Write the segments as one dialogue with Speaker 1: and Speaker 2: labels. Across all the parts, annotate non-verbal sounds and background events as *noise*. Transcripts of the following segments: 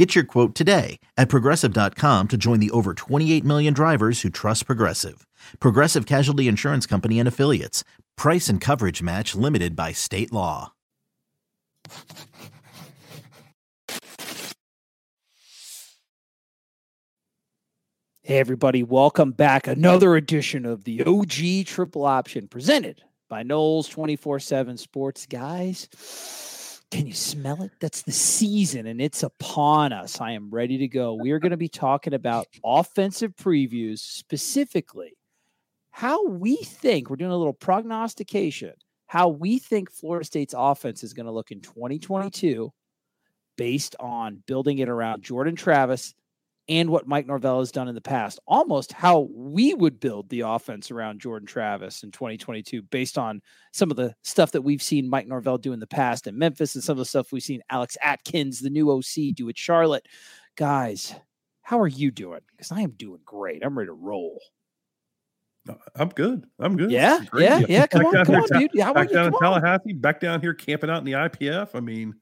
Speaker 1: Get your quote today at progressive.com to join the over 28 million drivers who trust Progressive. Progressive Casualty Insurance Company and Affiliates. Price and coverage match limited by state law.
Speaker 2: Hey, everybody, welcome back. Another edition of the OG Triple Option presented by Noles 24 7 Sports. Guys, can you smell it? That's the season and it's upon us. I am ready to go. We are going to be talking about offensive previews, specifically how we think we're doing a little prognostication, how we think Florida State's offense is going to look in 2022 based on building it around Jordan Travis and what Mike Norvell has done in the past, almost how we would build the offense around Jordan Travis in 2022, based on some of the stuff that we've seen Mike Norvell do in the past in Memphis and some of the stuff we've seen Alex Atkins, the new OC, do at Charlotte. Guys, how are you doing? Because I am doing great. I'm ready to roll.
Speaker 3: Uh, I'm good. I'm good.
Speaker 2: Yeah, yeah, yeah. Come on, come on, dude.
Speaker 3: How back down in Tallahassee, back down here camping out in the IPF. I mean,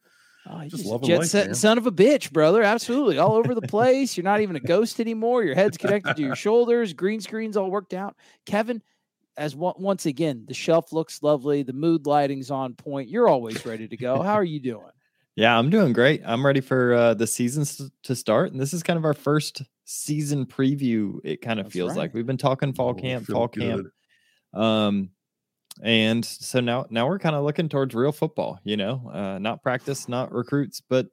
Speaker 2: Oh, just love jet life, set, son of a bitch, brother. Absolutely. All over the place. You're not even a ghost anymore. Your head's connected to your *laughs* shoulders. Green screen's all worked out. Kevin, as once again, the shelf looks lovely. The mood lighting's on point. You're always ready to go. How are you doing?
Speaker 4: Yeah, I'm doing great. I'm ready for uh, the seasons to start. And this is kind of our first season preview. It kind of That's feels right. like we've been talking fall oh, camp, fall good. camp. Um, and so now now we're kind of looking towards real football you know uh, not practice not recruits but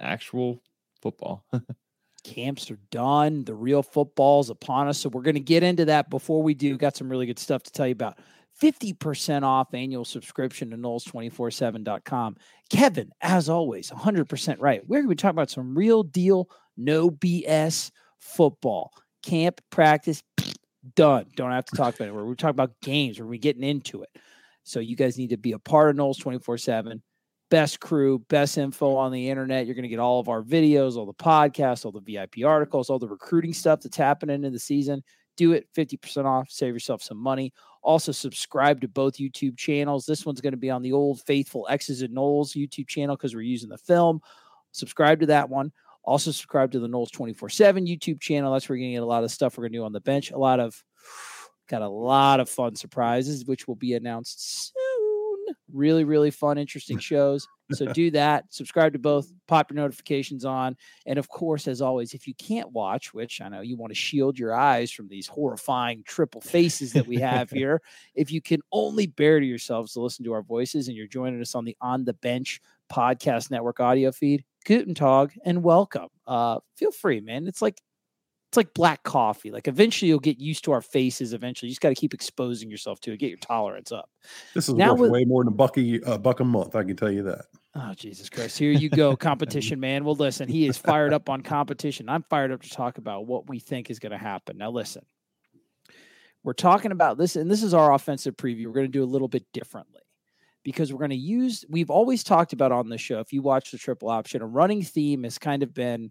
Speaker 4: actual football. *laughs*
Speaker 2: Camps are done the real football's upon us so we're going to get into that before we do got some really good stuff to tell you about. 50% off annual subscription to noles247.com kevin as always 100% right we're going to be talking about some real deal no bs football. Camp practice Done. Don't have to talk about it. We're, we're talking about games. We're getting into it. So you guys need to be a part of Noles 24 7. Best crew, best info on the internet. You're going to get all of our videos, all the podcasts, all the VIP articles, all the recruiting stuff that's happening in the season. Do it 50% off. Save yourself some money. Also, subscribe to both YouTube channels. This one's going to be on the old faithful X's and Noles YouTube channel because we're using the film. Subscribe to that one. Also, subscribe to the Noles 24 7 YouTube channel. That's where you're going to get a lot of stuff we're going to do on the bench. A lot of, got a lot of fun surprises, which will be announced soon. Really, really fun, interesting *laughs* shows. So do that. Subscribe to both, pop your notifications on. And of course, as always, if you can't watch, which I know you want to shield your eyes from these horrifying triple faces that we have *laughs* here, if you can only bear to yourselves to listen to our voices and you're joining us on the On the Bench podcast network audio feed, Guten Tag and welcome. Uh, feel free, man. It's like it's like black coffee. Like eventually you'll get used to our faces. Eventually, you just got to keep exposing yourself to it. Get your tolerance up.
Speaker 3: This is now worth with, way more than a bucky a buck a month. I can tell you that.
Speaker 2: Oh Jesus Christ! Here you go, competition man. Well, listen, he is fired up on competition. I'm fired up to talk about what we think is going to happen. Now, listen, we're talking about this, and this is our offensive preview. We're going to do a little bit differently because we're going to use we've always talked about on the show if you watch the triple option a running theme has kind of been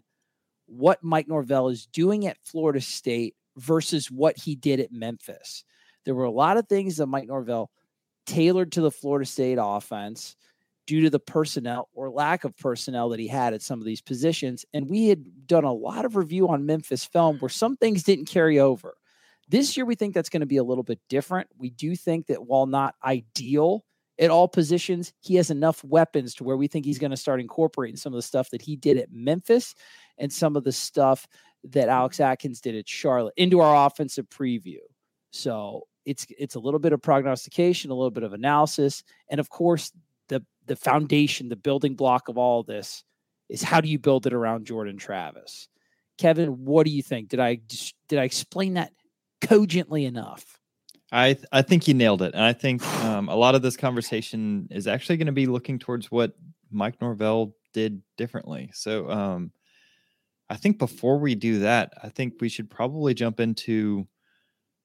Speaker 2: what mike norvell is doing at florida state versus what he did at memphis. There were a lot of things that mike norvell tailored to the florida state offense due to the personnel or lack of personnel that he had at some of these positions and we had done a lot of review on memphis film where some things didn't carry over. This year we think that's going to be a little bit different. We do think that while not ideal at all positions. He has enough weapons to where we think he's going to start incorporating some of the stuff that he did at Memphis and some of the stuff that Alex mm-hmm. Atkins did at Charlotte into our offensive preview. So it's it's a little bit of prognostication, a little bit of analysis, and of course the the foundation, the building block of all of this is how do you build it around Jordan Travis? Kevin, what do you think? Did I did I explain that cogently enough?
Speaker 4: I th- I think you nailed it, and I think *sighs* um, a lot of this conversation is actually going to be looking towards what Mike Norvell did differently. So, um, I think before we do that, I think we should probably jump into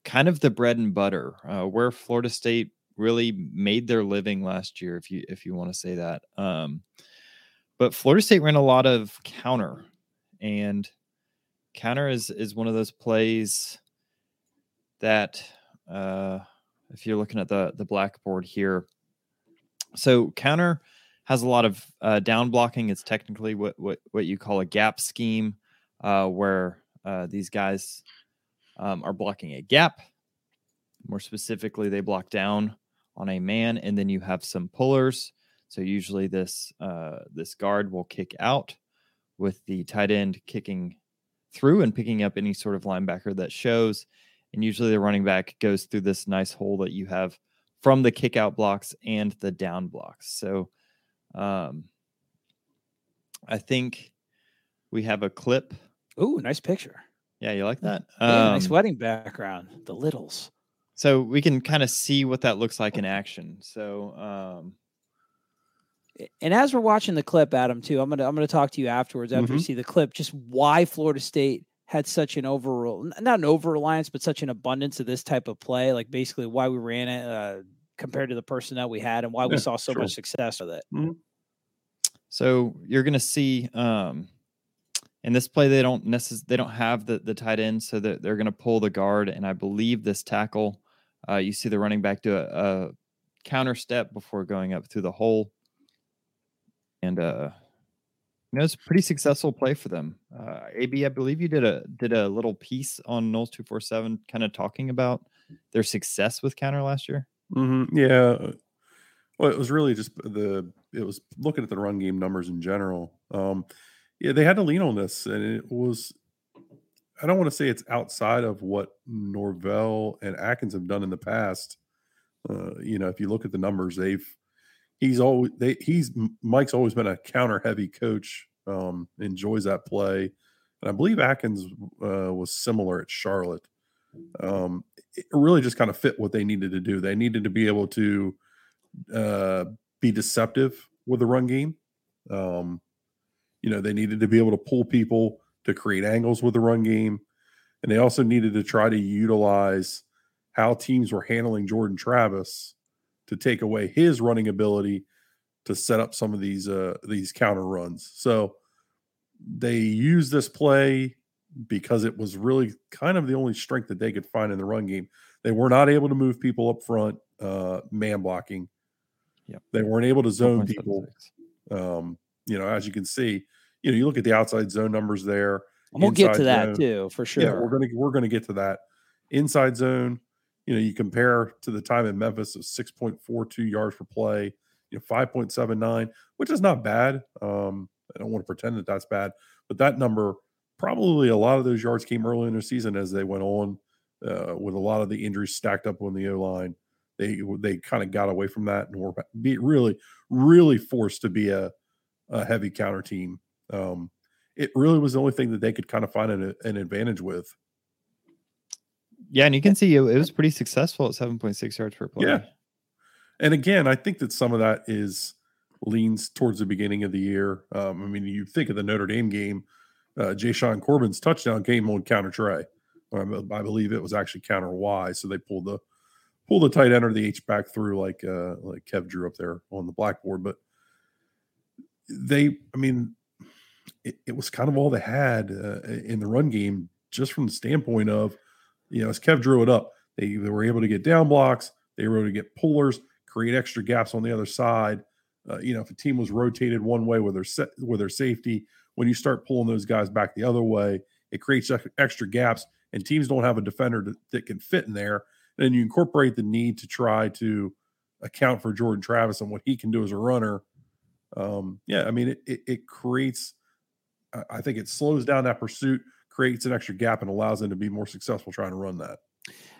Speaker 4: kind of the bread and butter uh, where Florida State really made their living last year, if you if you want to say that. Um, but Florida State ran a lot of counter, and counter is is one of those plays that uh, if you're looking at the the blackboard here, so counter has a lot of uh, down blocking. It's technically what what what you call a gap scheme, uh, where uh, these guys um, are blocking a gap. More specifically, they block down on a man, and then you have some pullers. So usually this uh, this guard will kick out with the tight end kicking through and picking up any sort of linebacker that shows. And usually the running back goes through this nice hole that you have from the kick out blocks and the down blocks. So um, I think we have a clip.
Speaker 2: Ooh, nice picture.
Speaker 4: Yeah, you like that?
Speaker 2: Yeah, um, nice wedding background. The littles.
Speaker 4: So we can kind of see what that looks like in action. So um
Speaker 2: and as we're watching the clip, Adam, too, I'm gonna I'm gonna talk to you afterwards after mm-hmm. you see the clip, just why Florida State had such an overall not an over reliance, but such an abundance of this type of play. Like basically why we ran it uh, compared to the personnel we had and why yeah, we saw so sure. much success with it. Mm-hmm.
Speaker 4: So you're gonna see um in this play they don't necessarily they don't have the the tight end, so that they're gonna pull the guard, and I believe this tackle. Uh, you see the running back do a, a counter step before going up through the hole and uh, you know, it's a pretty successful play for them. Uh, AB, I believe you did a did a little piece on Noles two four seven, kind of talking about their success with counter last year.
Speaker 3: Mm-hmm. Yeah, well, it was really just the it was looking at the run game numbers in general. Um, yeah, they had to lean on this, and it was. I don't want to say it's outside of what Norvell and Atkins have done in the past. Uh, you know, if you look at the numbers, they've he's always they, he's Mike's always been a counter heavy coach. Um, enjoys that play, and I believe Atkins uh, was similar at Charlotte. Um, it really just kind of fit what they needed to do. They needed to be able to uh, be deceptive with the run game. Um, you know, they needed to be able to pull people to create angles with the run game, and they also needed to try to utilize how teams were handling Jordan Travis to take away his running ability to set up some of these uh these counter runs. So they used this play because it was really kind of the only strength that they could find in the run game. They were not able to move people up front, uh, man blocking. Yep. They weren't able to zone people. Um, you know, as you can see, you know, you look at the outside zone numbers there.
Speaker 2: And we'll get to that too, for sure.
Speaker 3: Yeah, we're gonna we're gonna get to that. Inside zone, you know, you compare to the time in Memphis of 6.42 yards per play, you know, 5.79, which is not bad. Um, I don't want to pretend that that's bad, but that number probably a lot of those yards came early in the season as they went on uh, with a lot of the injuries stacked up on the O line. They they kind of got away from that and were really really forced to be a, a heavy counter team. Um, it really was the only thing that they could kind of find an, an advantage with.
Speaker 4: Yeah, and you can see it, it was pretty successful at 7.6 yards per play.
Speaker 3: Yeah. And again, I think that some of that is leans towards the beginning of the year. Um, I mean, you think of the Notre Dame game, uh, Jashaun Corbin's touchdown came on counter trey. Um, I believe it was actually counter Y, so they pulled the pulled the tight end or the H back through like uh, like Kev drew up there on the blackboard. But they, I mean, it, it was kind of all they had uh, in the run game, just from the standpoint of you know, as Kev drew it up, they, they were able to get down blocks, they were able to get pullers, create extra gaps on the other side. Uh, you know, if a team was rotated one way with their set with their safety, when you start pulling those guys back the other way, it creates extra gaps, and teams don't have a defender to, that can fit in there. And then you incorporate the need to try to account for Jordan Travis and what he can do as a runner. Um, yeah, I mean, it, it, it creates. I think it slows down that pursuit creates an extra gap and allows them to be more successful trying to run that.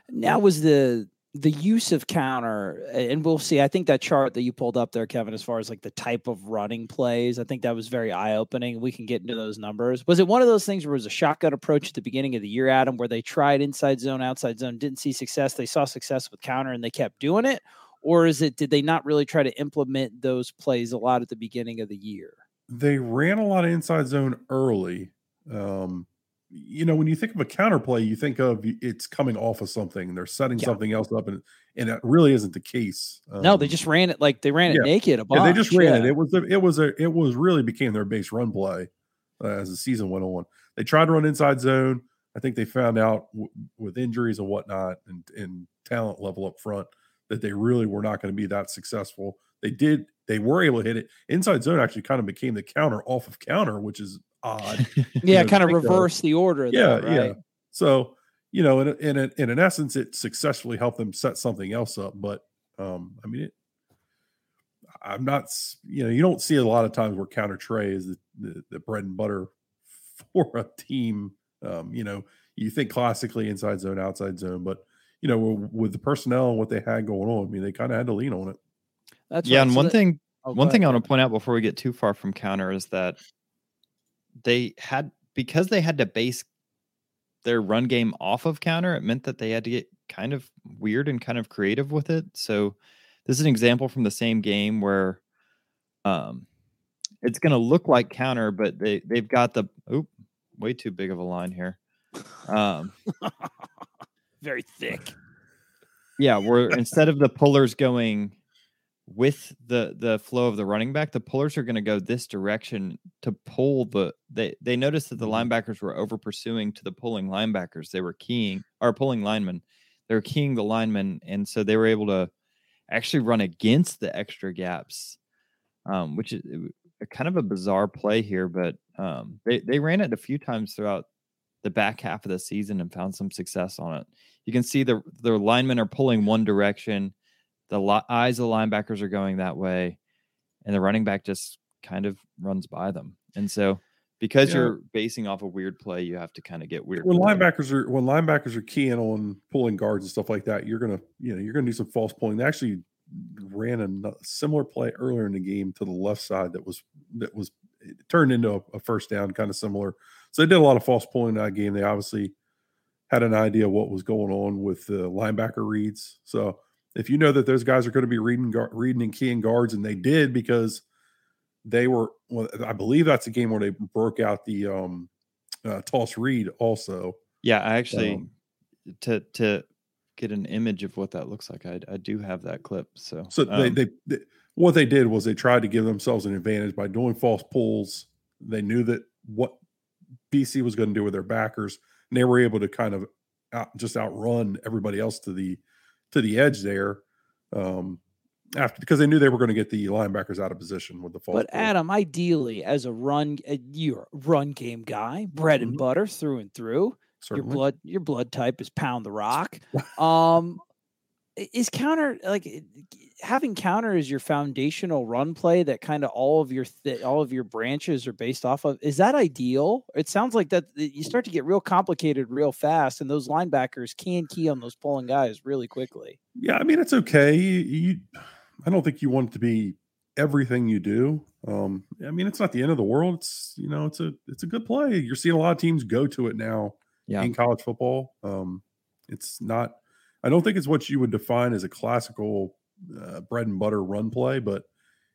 Speaker 2: Now was the the use of counter, and we'll see. I think that chart that you pulled up there, Kevin, as far as like the type of running plays, I think that was very eye opening. We can get into those numbers. Was it one of those things where it was a shotgun approach at the beginning of the year, Adam, where they tried inside zone, outside zone, didn't see success? They saw success with counter and they kept doing it? Or is it, did they not really try to implement those plays a lot at the beginning of the year?
Speaker 3: They ran a lot of inside zone early. Um, you know, when you think of a counterplay, you think of it's coming off of something. They're setting yeah. something else up, and and it really isn't the case.
Speaker 2: Um, no, they um, just ran it like they ran it yeah. naked. A bunch.
Speaker 3: Yeah, they just ran it. It was a, it was a it was really became their base run play uh, as the season went on. They tried to run inside zone. I think they found out w- with injuries and whatnot and, and talent level up front that they really were not going to be that successful. They did, they were able to hit it. Inside zone actually kind of became the counter off of counter, which is odd. *laughs*
Speaker 2: yeah, kind of reverse the order.
Speaker 3: Yeah,
Speaker 2: right?
Speaker 3: yeah. So, you know, in, in, in, in essence, it successfully helped them set something else up. But, um, I mean, it, I'm not, you know, you don't see a lot of times where counter trey is the, the, the bread and butter *laughs* for a team um, you know, you think classically inside zone, outside zone, but you know, with the personnel and what they had going on, I mean, they kind of had to lean on it.
Speaker 4: That's yeah. Right. And so one that, thing, oh, one thing I want to point out before we get too far from counter is that they had because they had to base their run game off of counter. It meant that they had to get kind of weird and kind of creative with it. So this is an example from the same game where um, it's going to look like counter, but they they've got the oop way too big of a line here. Um, *laughs*
Speaker 2: Very thick.
Speaker 4: Yeah, where instead of the pullers going with the the flow of the running back, the pullers are going to go this direction to pull the. They they noticed that the mm-hmm. linebackers were over pursuing to the pulling linebackers. They were keying or pulling linemen. They were keying the linemen, and so they were able to actually run against the extra gaps, um, which is kind of a bizarre play here, but um, they they ran it a few times throughout the back half of the season and found some success on it. You can see the the linemen are pulling one direction, the li- eyes of the linebackers are going that way, and the running back just kind of runs by them. And so, because yeah. you're basing off a weird play, you have to kind of get weird.
Speaker 3: When play. linebackers are when linebackers are keying on pulling guards and stuff like that, you're gonna you know you're gonna do some false pulling. They actually ran a similar play earlier in the game to the left side that was that was turned into a, a, first down, kind of similar. So they did a lot of false pulling in that game. They obviously had an idea what was going on with the linebacker reads. So if you know that those guys are going to be reading reading and keying guards, and they did because they were, well, I believe that's a game where they broke out the um, uh, toss read also.
Speaker 4: Yeah, I actually um, to to get an image of what that looks like. I, I do have that clip. So,
Speaker 3: so um, they, they, they, what they did was they tried to give themselves an advantage by doing false pulls. They knew that what BC was going to do with their backers, and they were able to kind of out, just outrun everybody else to the to the edge there. Um, after because they knew they were going to get the linebackers out of position with the fall.
Speaker 2: But. Adam, ideally, as a run, you're a run game guy, bread and mm-hmm. butter through and through. Certainly. Your blood, your blood type is pound the rock. *laughs* um, is counter like having counter as your foundational run play that kind of all of your th- all of your branches are based off of? Is that ideal? It sounds like that you start to get real complicated real fast, and those linebackers can key on those pulling guys really quickly.
Speaker 3: Yeah, I mean it's okay. You, you I don't think you want it to be everything you do. Um, I mean, it's not the end of the world. It's you know, it's a it's a good play. You're seeing a lot of teams go to it now yeah. in college football. Um, it's not. I don't think it's what you would define as a classical uh, bread and butter run play, but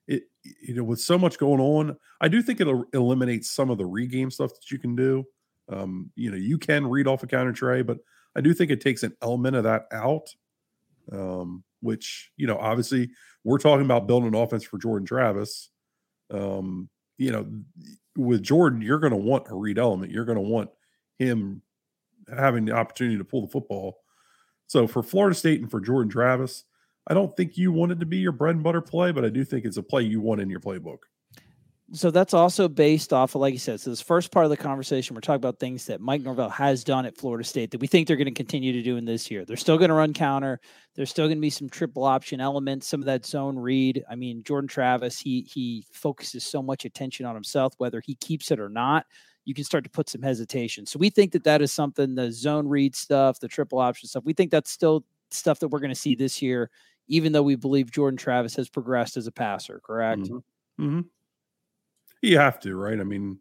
Speaker 3: it you know with so much going on, I do think it eliminates some of the regame stuff that you can do. Um, you know, you can read off a counter trey, but I do think it takes an element of that out. Um, which you know, obviously, we're talking about building an offense for Jordan Travis. Um, you know, with Jordan, you're going to want a read element. You're going to want him having the opportunity to pull the football. So for Florida State and for Jordan Travis, I don't think you want it to be your bread and butter play, but I do think it's a play you want in your playbook.
Speaker 2: So that's also based off of, like you said, so this first part of the conversation, we're talking about things that Mike Norvell has done at Florida State that we think they're going to continue to do in this year. They're still going to run counter. There's still going to be some triple option elements, some of that zone read. I mean, Jordan Travis, he he focuses so much attention on himself, whether he keeps it or not you can start to put some hesitation. So we think that that is something the zone read stuff, the triple option stuff. We think that's still stuff that we're going to see this year, even though we believe Jordan Travis has progressed as a passer. Correct.
Speaker 3: Mm-hmm. Mm-hmm. You have to, right? I mean,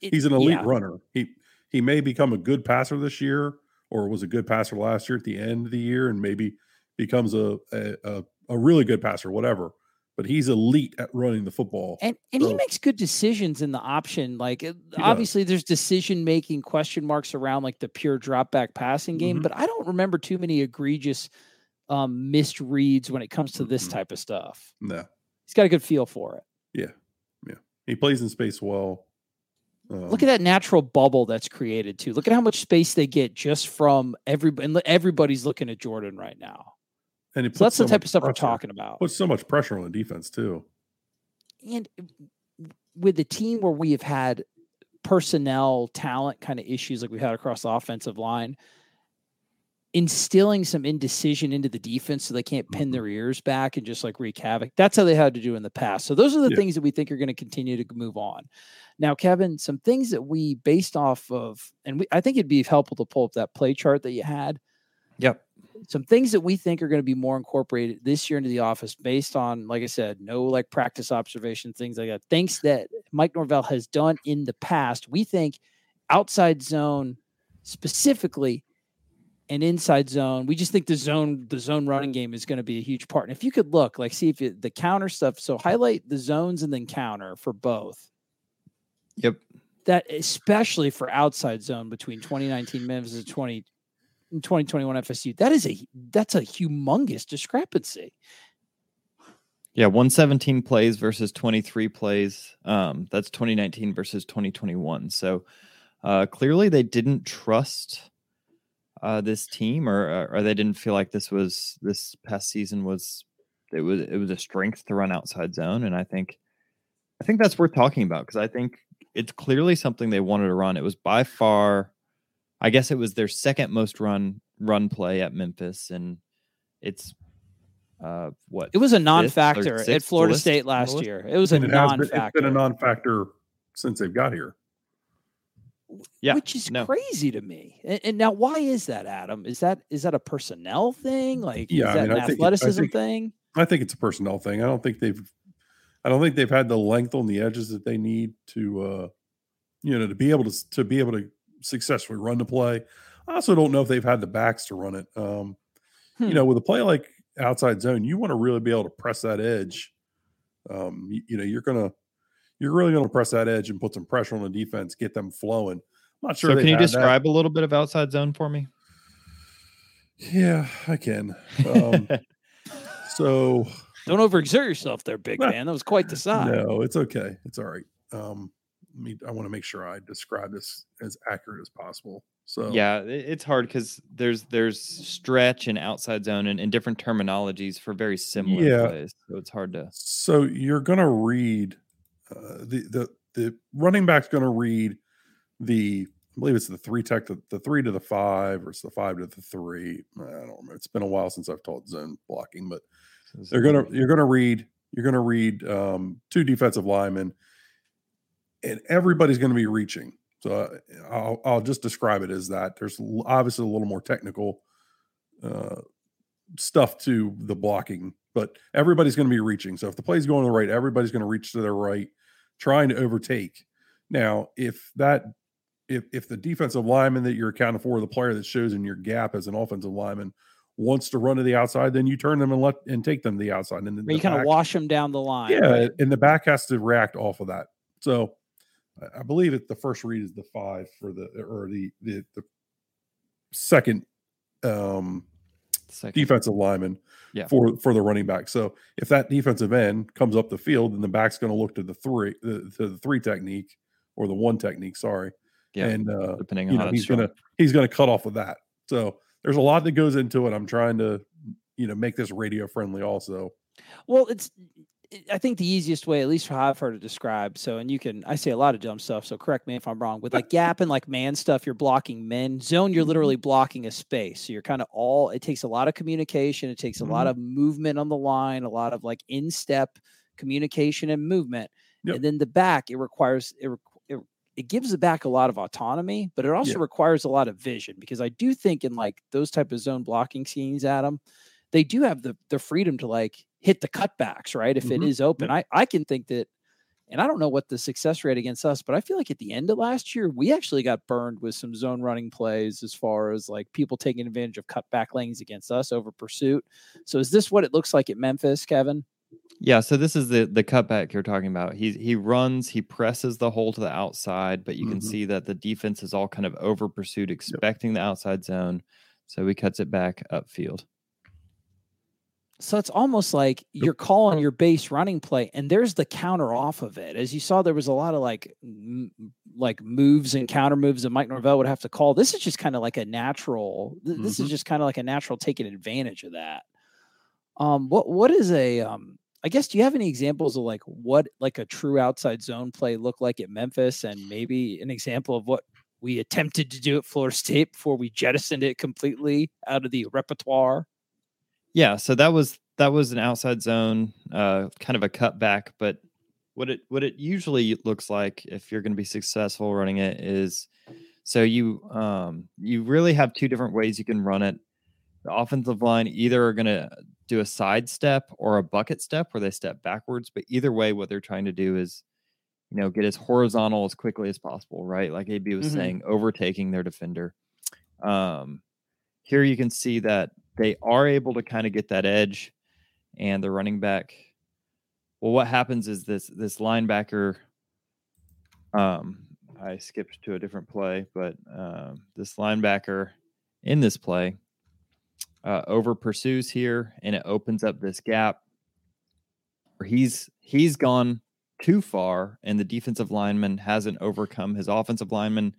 Speaker 3: he's an elite yeah. runner. He he may become a good passer this year, or was a good passer last year at the end of the year, and maybe becomes a a, a, a really good passer, whatever. But he's elite at running the football.
Speaker 2: And and so, he makes good decisions in the option. Like uh, obviously does. there's decision making question marks around like the pure drop back passing game, mm-hmm. but I don't remember too many egregious um missed reads when it comes to this mm-hmm. type of stuff.
Speaker 3: No.
Speaker 2: He's got a good feel for it.
Speaker 3: Yeah. Yeah. He plays in space well.
Speaker 2: Um, Look at that natural bubble that's created too. Look at how much space they get just from everybody. Everybody's looking at Jordan right now. And so that's so the type of stuff pressure, we're talking about.
Speaker 3: Puts so much pressure on the defense too.
Speaker 2: And with the team where we have had personnel talent kind of issues like we've had across the offensive line, instilling some indecision into the defense so they can't pin mm-hmm. their ears back and just like wreak havoc. That's how they had to do in the past. So those are the yeah. things that we think are going to continue to move on. Now, Kevin, some things that we based off of, and we, I think it'd be helpful to pull up that play chart that you had.
Speaker 4: Yep
Speaker 2: some things that we think are going to be more incorporated this year into the office based on, like I said, no like practice observation, things like that. Things that Mike Norvell has done in the past. We think outside zone specifically and inside zone. We just think the zone, the zone running game is going to be a huge part. And if you could look, like, see if you, the counter stuff. So highlight the zones and then counter for both.
Speaker 4: Yep.
Speaker 2: That especially for outside zone between 2019 Memphis and 20 in 2021 FSU. That is a that's a humongous discrepancy.
Speaker 4: Yeah, 117 plays versus 23 plays. Um, that's 2019 versus 2021. So uh, clearly they didn't trust uh, this team, or or they didn't feel like this was this past season was it was it was a strength to run outside zone, and I think I think that's worth talking about because I think it's clearly something they wanted to run. It was by far I guess it was their second most run run play at Memphis, and it's uh what
Speaker 2: it was a non-factor at Florida State last year. It was a it non-factor. Been,
Speaker 3: it's been a non-factor since they've got here.
Speaker 2: Yeah, which is no. crazy to me. And, and, now, why is that, Adam? Is that is that a personnel thing? Like, yeah, is that I mean, an athleticism
Speaker 3: think,
Speaker 2: thing?
Speaker 3: I think it's a personnel thing. I don't think they've, I don't think they've had the length on the edges that they need to, uh you know, to be able to to be able to successfully run the play. I also don't know if they've had the backs to run it. Um, hmm. You know, with a play like outside zone, you want to really be able to press that edge. Um, you, you know, you're gonna you're really gonna press that edge and put some pressure on the defense, get them flowing. I'm not sure.
Speaker 4: So, can you describe that. a little bit of outside zone for me?
Speaker 3: Yeah, I can. Um, *laughs* so
Speaker 2: don't overexert yourself there, big *laughs* man. That was quite the size.
Speaker 3: No, it's okay. It's all right. Um, me I want to make sure I describe this as accurate as possible. So
Speaker 4: yeah, it's hard because there's there's stretch and outside zone and, and different terminologies for very similar yeah. plays. So it's hard to.
Speaker 3: So you're gonna read uh, the the the running back's gonna read the I believe it's the three tech to the three to the five or it's the five to the three. I don't remember. It's been a while since I've taught zone blocking, but they're gonna you're gonna read you're gonna read um, two defensive linemen and everybody's going to be reaching. So uh, I'll, I'll just describe it as that. There's obviously a little more technical uh, stuff to the blocking, but everybody's going to be reaching. So if the play's going to the right, everybody's going to reach to their right, trying to overtake. Now, if that if if the defensive lineman that you're accounting for, the player that shows in your gap as an offensive lineman, wants to run to the outside, then you turn them and let and take them to the outside, and then
Speaker 2: you kind of wash them down the line.
Speaker 3: Yeah, right? and the back has to react off of that. So I believe it. The first read is the five for the or the the, the second um second. defensive lineman yeah. for for the running back. So if that defensive end comes up the field, then the back's going to look to the three the, to the three technique or the one technique. Sorry,
Speaker 4: yeah,
Speaker 3: and uh, depending on know, he's gonna he's gonna cut off with that. So there's a lot that goes into it. I'm trying to you know make this radio friendly also.
Speaker 2: Well, it's I think the easiest way, at least how I've heard it described. So, and you can, I say a lot of dumb stuff. So, correct me if I'm wrong. With like gap and like man stuff, you're blocking men. Zone, you're mm-hmm. literally blocking a space. So, you're kind of all. It takes a lot of communication. It takes a mm-hmm. lot of movement on the line. A lot of like in step communication and movement. Yep. And then the back, it requires it, it. It gives the back a lot of autonomy, but it also yeah. requires a lot of vision because I do think in like those type of zone blocking schemes, Adam, they do have the the freedom to like hit the cutbacks, right? If mm-hmm. it is open, I, I can think that, and I don't know what the success rate against us, but I feel like at the end of last year, we actually got burned with some zone running plays as far as like people taking advantage of cutback lanes against us over pursuit. So is this what it looks like at Memphis, Kevin?
Speaker 4: Yeah, so this is the the cutback you're talking about. He he runs, he presses the hole to the outside, but you mm-hmm. can see that the defense is all kind of over pursued, expecting yep. the outside zone. So he cuts it back upfield.
Speaker 2: So it's almost like you're calling your base running play, and there's the counter off of it. As you saw, there was a lot of like m- like moves and counter moves that Mike Norvell would have to call. This is just kind of like a natural. Th- mm-hmm. This is mm-hmm. just kind of like a natural taking advantage of that. Um, what what is a um? I guess do you have any examples of like what like a true outside zone play looked like at Memphis, and maybe an example of what we attempted to do at Florida State before we jettisoned it completely out of the repertoire?
Speaker 4: Yeah, so that was that was an outside zone, uh, kind of a cutback. But what it what it usually looks like if you're going to be successful running it is, so you um, you really have two different ways you can run it. The offensive line either are going to do a side step or a bucket step where they step backwards, but either way, what they're trying to do is, you know, get as horizontal as quickly as possible, right? Like AB was mm-hmm. saying, overtaking their defender. Um, here you can see that they are able to kind of get that edge and the running back well what happens is this this linebacker um i skipped to a different play but um, this linebacker in this play uh, over pursues here and it opens up this gap where he's he's gone too far and the defensive lineman hasn't overcome his offensive lineman.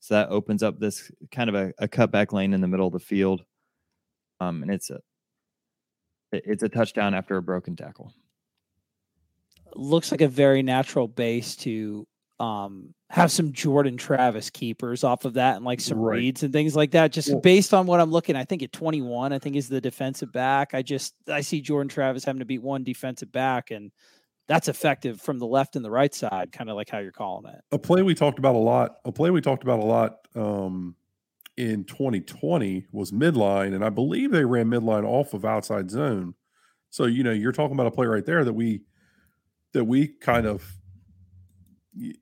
Speaker 4: So that opens up this kind of a, a cutback lane in the middle of the field um, and it's a it's a touchdown after a broken tackle.
Speaker 2: Looks like a very natural base to um, have some Jordan Travis keepers off of that and like some right. reads and things like that. Just based on what I'm looking, I think at 21, I think is the defensive back. I just I see Jordan Travis having to beat one defensive back, and that's effective from the left and the right side, kind of like how you're calling it.
Speaker 3: A play we talked about a lot. A play we talked about a lot um, in 2020 was midline, and I believe they ran midline off of outside zone. So you know, you're talking about a play right there that we that we kind of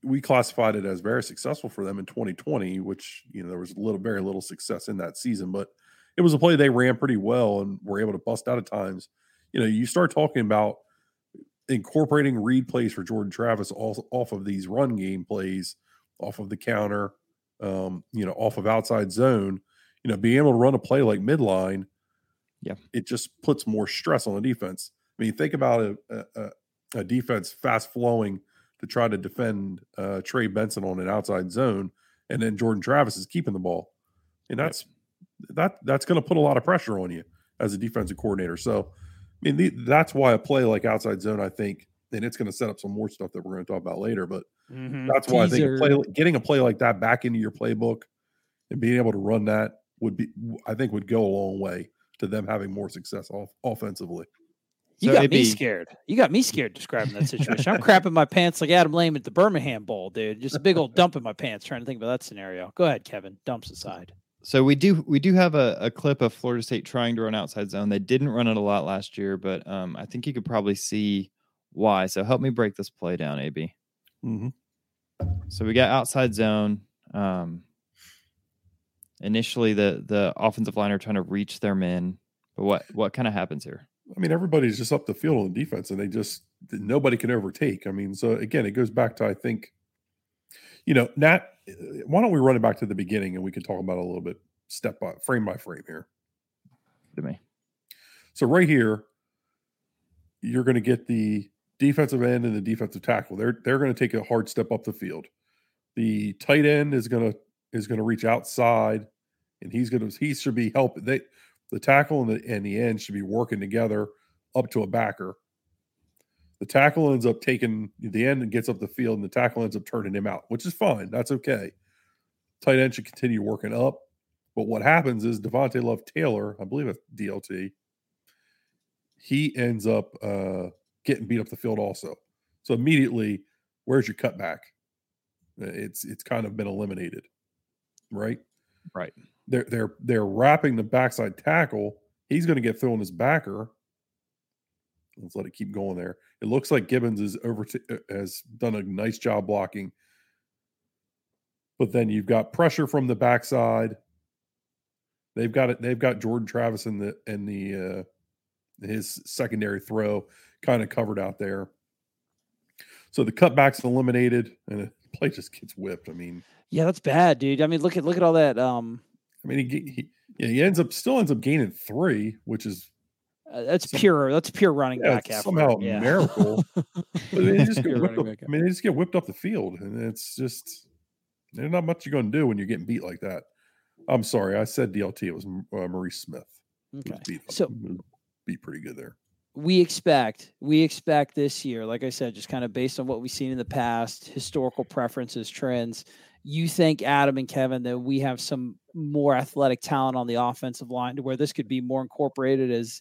Speaker 3: we classified it as very successful for them in 2020, which you know there was a little very little success in that season, but it was a play they ran pretty well and were able to bust out at times. You know, you start talking about incorporating read plays for Jordan Travis off, off of these run game plays, off of the counter, um, you know, off of outside zone, you know, being able to run a play like midline,
Speaker 4: yeah,
Speaker 3: it just puts more stress on the defense. I mean, think about a, a, a defense fast flowing to try to defend uh, Trey Benson on an outside zone, and then Jordan Travis is keeping the ball, and that's that that's going to put a lot of pressure on you as a defensive coordinator. So, I mean, the, that's why a play like outside zone, I think, and it's going to set up some more stuff that we're going to talk about later. But mm-hmm. that's why Teaser. I think play, getting a play like that back into your playbook and being able to run that would be, I think, would go a long way to them having more success off, offensively.
Speaker 2: You so got me scared. You got me scared describing that *laughs* situation. I'm crapping my pants like Adam Lane at the Birmingham Bowl, dude. Just a big old dump in my pants trying to think about that scenario. Go ahead, Kevin. Dumps aside.
Speaker 4: So we do we do have a, a clip of Florida State trying to run outside zone. They didn't run it a lot last year, but um, I think you could probably see why. So help me break this play down, AB.
Speaker 3: Mm-hmm.
Speaker 4: So we got outside zone. Um, initially, the the offensive line are trying to reach their men, but what what kind of happens here?
Speaker 3: I mean, everybody's just up the field on the defense, and they just nobody can overtake. I mean, so again, it goes back to I think, you know, Nat. Why don't we run it back to the beginning and we can talk about a little bit step by frame by frame here.
Speaker 4: To me.
Speaker 3: So right here, you're going to get the defensive end and the defensive tackle. They're they're going to take a hard step up the field. The tight end is going to is going to reach outside, and he's going to he should be helping. They the tackle and the and the end should be working together up to a backer. The tackle ends up taking the end and gets up the field, and the tackle ends up turning him out, which is fine. That's okay. Tight end should continue working up. But what happens is Devontay Love Taylor, I believe it's DLT, he ends up uh, getting beat up the field also. So immediately, where's your cutback? Uh, it's it's kind of been eliminated, right?
Speaker 4: Right.
Speaker 3: They're they're they're wrapping the backside tackle. He's going to get thrown his backer. Let's let it keep going there. It looks like Gibbons is over to, uh, has done a nice job blocking, but then you've got pressure from the backside. They've got it. They've got Jordan Travis in the in the uh, his secondary throw kind of covered out there. So the cutback's eliminated, and the play just gets whipped. I mean,
Speaker 2: yeah, that's bad, dude. I mean, look at look at all that. Um,
Speaker 3: I mean, he, he yeah, he ends up still ends up gaining three, which is
Speaker 2: uh, that's some, pure. That's pure running yeah, back.
Speaker 3: Somehow yeah. miracle. *laughs* but they just get whipped up, I mean, they just get whipped off the field, and it's just there's not much you're going to do when you're getting beat like that. I'm sorry, I said DLT. It was uh, Maurice Smith.
Speaker 2: Okay. Beat so
Speaker 3: beat pretty good there.
Speaker 2: We expect we expect this year, like I said, just kind of based on what we've seen in the past, historical preferences, trends. You think Adam and Kevin that we have some more athletic talent on the offensive line to where this could be more incorporated as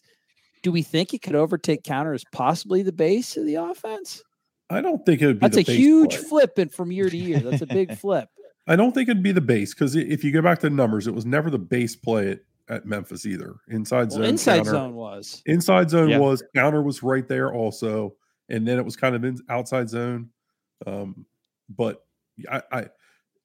Speaker 2: do we think it could overtake counter as possibly the base of the offense?
Speaker 3: I don't think it would be.
Speaker 2: That's a huge flip, and from year to year, that's a big *laughs* flip.
Speaker 3: I don't think it'd be the base because if you go back to the numbers, it was never the base play at, at Memphis either. Inside well, zone,
Speaker 2: inside counter, zone was
Speaker 3: inside zone yeah. was counter was right there also, and then it was kind of in outside zone. Um, but I, I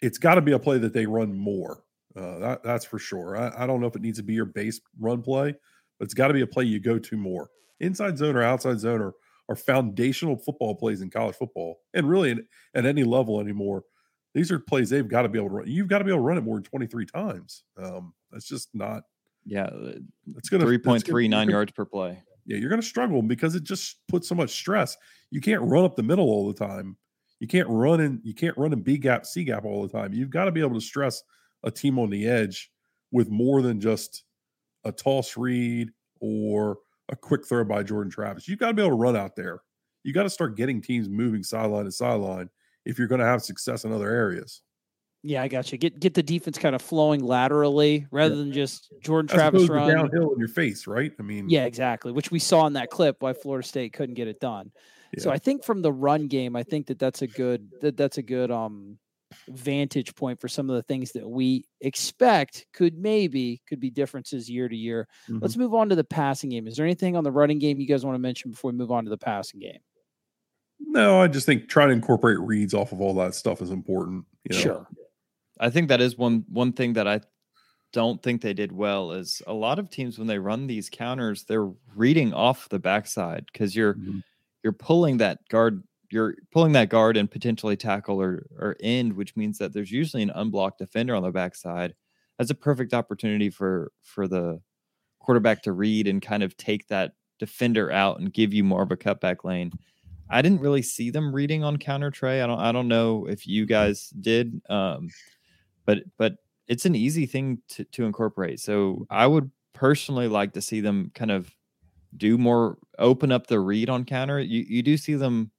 Speaker 3: it's got to be a play that they run more. Uh, that, that's for sure. I, I don't know if it needs to be your base run play, but it's got to be a play you go to more. Inside zone or outside zone are, are foundational football plays in college football and really in, at any level anymore. These are plays they've got to be able to run. You've got to be able to run it more than 23 times. Um, that's just not.
Speaker 4: Yeah. It's going to 3.39 yards per play.
Speaker 3: Yeah. You're going to struggle because it just puts so much stress. You can't run up the middle all the time. You can't run in, you can't run in B gap, C gap all the time. You've got to be able to stress a team on the edge with more than just a toss read or a quick throw by Jordan Travis. You've got to be able to run out there. You got to start getting teams moving sideline to sideline if you're going to have success in other areas.
Speaker 2: Yeah, I got you. Get get the defense kind of flowing laterally rather yeah. than just Jordan As Travis run
Speaker 3: downhill in your face, right? I mean,
Speaker 2: yeah, exactly. Which we saw in that clip why Florida State couldn't get it done. Yeah. So I think from the run game, I think that that's a good that that's a good um vantage point for some of the things that we expect could maybe could be differences year to year. Mm-hmm. Let's move on to the passing game. Is there anything on the running game you guys want to mention before we move on to the passing game?
Speaker 3: No, I just think trying to incorporate reads off of all that stuff is important. You know?
Speaker 2: Sure.
Speaker 4: I think that is one one thing that I don't think they did well is a lot of teams when they run these counters, they're reading off the backside because you're mm-hmm. you're pulling that guard you're pulling that guard and potentially tackle or, or end, which means that there's usually an unblocked defender on the backside. That's a perfect opportunity for for the quarterback to read and kind of take that defender out and give you more of a cutback lane. I didn't really see them reading on counter Trey. I don't I don't know if you guys did. Um, but but it's an easy thing to, to incorporate. So I would personally like to see them kind of do more open up the read on counter. You you do see them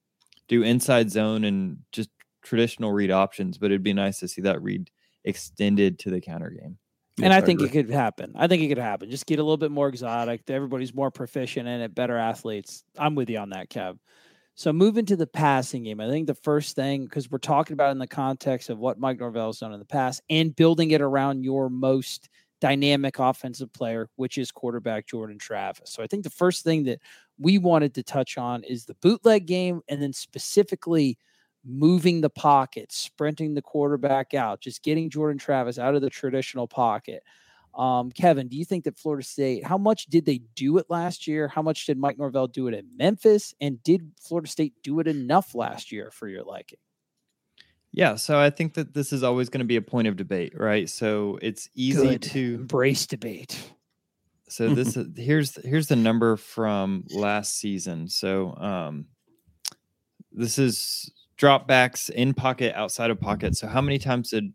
Speaker 4: do inside zone and just traditional read options, but it'd be nice to see that read extended to the counter game.
Speaker 2: Yes, and I, I think agree. it could happen. I think it could happen. Just get a little bit more exotic. Everybody's more proficient in it, better athletes. I'm with you on that, Kev. So moving to the passing game, I think the first thing, because we're talking about in the context of what Mike Norvell's done in the past and building it around your most dynamic offensive player, which is quarterback Jordan Travis. So I think the first thing that we wanted to touch on is the bootleg game and then specifically moving the pocket, sprinting the quarterback out, just getting Jordan Travis out of the traditional pocket. Um, Kevin, do you think that Florida State, how much did they do it last year? How much did Mike Norvell do it in Memphis? And did Florida State do it enough last year for your liking?
Speaker 4: Yeah, so I think that this is always going to be a point of debate, right? So it's easy Good. to
Speaker 2: embrace debate.
Speaker 4: So *laughs* this is here's here's the number from last season. So um this is dropbacks in pocket, outside of pocket. So how many times did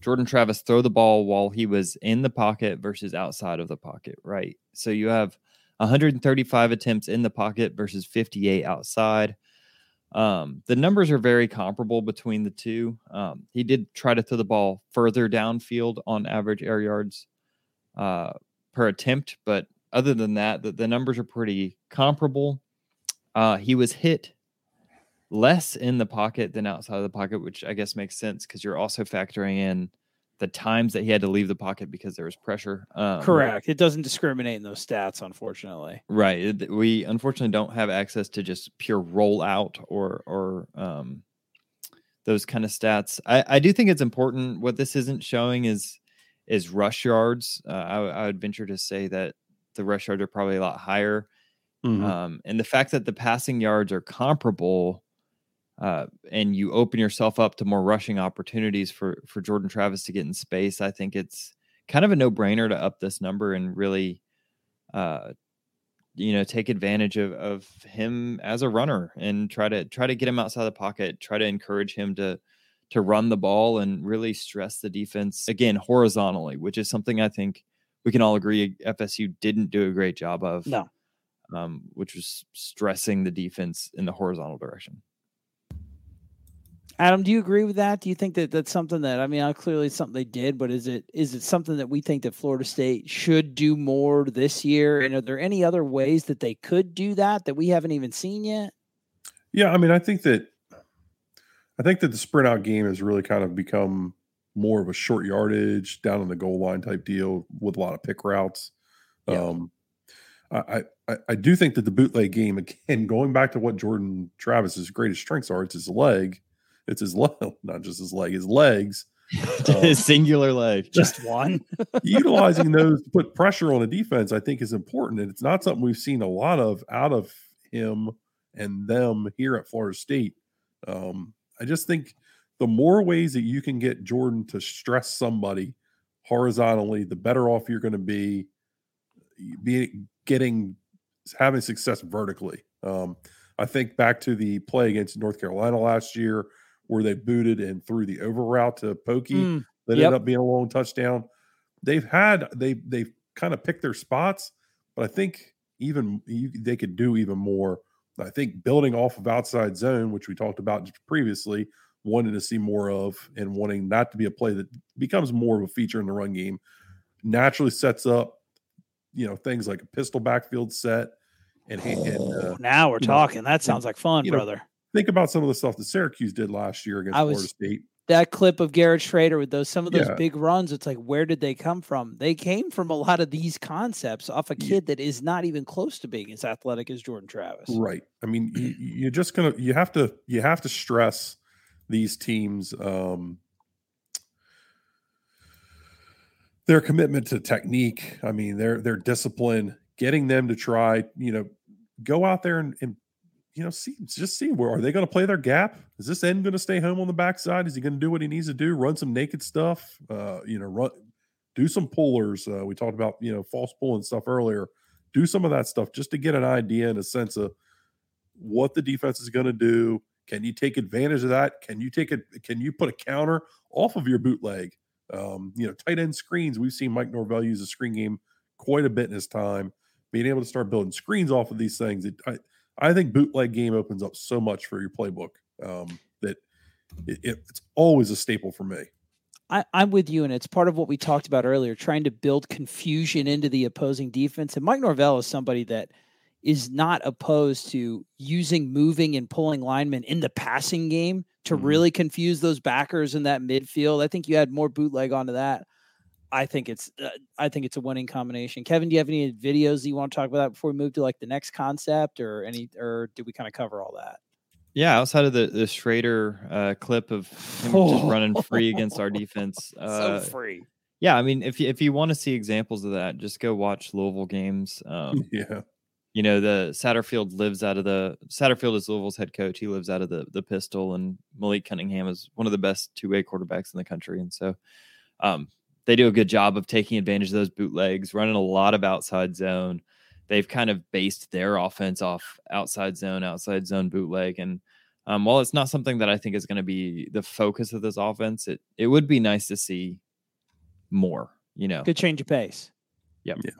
Speaker 4: Jordan Travis throw the ball while he was in the pocket versus outside of the pocket, right? So you have 135 attempts in the pocket versus 58 outside. Um, the numbers are very comparable between the two. Um, he did try to throw the ball further downfield on average air yards uh, per attempt. But other than that, the, the numbers are pretty comparable. Uh, he was hit less in the pocket than outside of the pocket, which I guess makes sense because you're also factoring in the times that he had to leave the pocket because there was pressure.
Speaker 2: Um, Correct. It doesn't discriminate in those stats, unfortunately.
Speaker 4: Right. We unfortunately don't have access to just pure rollout or or um, those kind of stats. I, I do think it's important. What this isn't showing is is rush yards. Uh, I, I, would venture to say that the rush yards are probably a lot higher. Mm-hmm. Um, and the fact that the passing yards are comparable uh, and you open yourself up to more rushing opportunities for for Jordan Travis to get in space, I think it's kind of a no brainer to up this number and really, uh, you know, take advantage of of him as a runner and try to try to get him outside the pocket, try to encourage him to to run the ball and really stress the defense again horizontally, which is something I think we can all agree FSU didn't do a great job of.
Speaker 2: No.
Speaker 4: Um, which was stressing the defense in the horizontal direction.
Speaker 2: Adam, do you agree with that? Do you think that that's something that I mean, clearly it's something they did, but is it is it something that we think that Florida State should do more this year? And are there any other ways that they could do that that we haven't even seen yet?
Speaker 3: Yeah, I mean, I think that I think that the sprint out game has really kind of become more of a short yardage down on the goal line type deal with a lot of pick routes. Yeah. Um, I, I, I do think that the bootleg game again, *laughs* going back to what Jordan Travis's greatest strengths are, it's his leg it's his leg, *laughs* not just his leg, his legs. *laughs*
Speaker 4: Um, his singular leg, *laughs*
Speaker 2: just one.
Speaker 3: utilizing those to put pressure on a defense, I think, is important, and it's not something we've seen a lot of out of him and them here at Florida State. Um, I just think the more ways that you can get Jordan to stress somebody horizontally, the better off you're going to be. Be getting having success vertically. Um, I think back to the play against North Carolina last year where they booted and threw the over route to Pokey mm, that yep. ended up being a long touchdown. They've had they they've kind of picked their spots, but I think even you, they could do even more. I think building off of outside zone, which we talked about previously, wanting to see more of and wanting that to be a play that becomes more of a feature in the run game, naturally sets up, you know, things like a pistol backfield set. And, and
Speaker 2: uh, now we're talking. Know, that sounds like fun, brother. Know,
Speaker 3: think about some of the stuff that Syracuse did last year against was, Florida State.
Speaker 2: That clip of Garrett Shrader with those some of those yeah. big runs, it's like where did they come from? They came from a lot of these concepts off a kid yeah. that is not even close to being as athletic as Jordan Travis.
Speaker 3: Right. I mean, you, *clears throat* you're just gonna you have to you have to stress these teams um their commitment to technique. I mean, their their discipline, getting them to try, you know, go out there and, and you know, see just see where are they going to play their gap? Is this end going to stay home on the backside? Is he going to do what he needs to do? Run some naked stuff. Uh, you know, run do some pullers. Uh, we talked about you know false pulling stuff earlier. Do some of that stuff just to get an idea and a sense of what the defense is going to do. Can you take advantage of that? Can you take it? Can you put a counter off of your bootleg? Um, you know, tight end screens. We've seen Mike Norvell use a screen game quite a bit in his time. Being able to start building screens off of these things, it, I, I think bootleg game opens up so much for your playbook um, that it, it, it's always a staple for me.
Speaker 2: I, am with you, and it's part of what we talked about earlier, trying to build confusion into the opposing defense. And Mike Norvell is somebody that is not opposed to using moving and pulling linemen in the passing game to mm-hmm. really confuse those backers in that midfield. I think you had more bootleg onto that. I think it's uh, I think it's a winning combination. Kevin, do you have any videos you want to talk about before we move to like the next concept or any or did we kind of cover all that?
Speaker 4: Yeah, outside of the the Shrader uh, clip of him oh. just running free against our defense, *laughs*
Speaker 2: uh, so free.
Speaker 4: Yeah, I mean, if you, if you want to see examples of that, just go watch Louisville games. Um, *laughs*
Speaker 3: yeah,
Speaker 4: you know the Satterfield lives out of the Satterfield is Louisville's head coach. He lives out of the the pistol, and Malik Cunningham is one of the best two way quarterbacks in the country, and so um, they do a good job of taking advantage of those bootlegs, running a lot of outside zone. They've kind of based their offense off outside zone, outside zone bootleg. And um, while it's not something that I think is going to be the focus of this offense, it it would be nice to see more. You know,
Speaker 2: good change of pace.
Speaker 4: Yep.
Speaker 3: Yeah.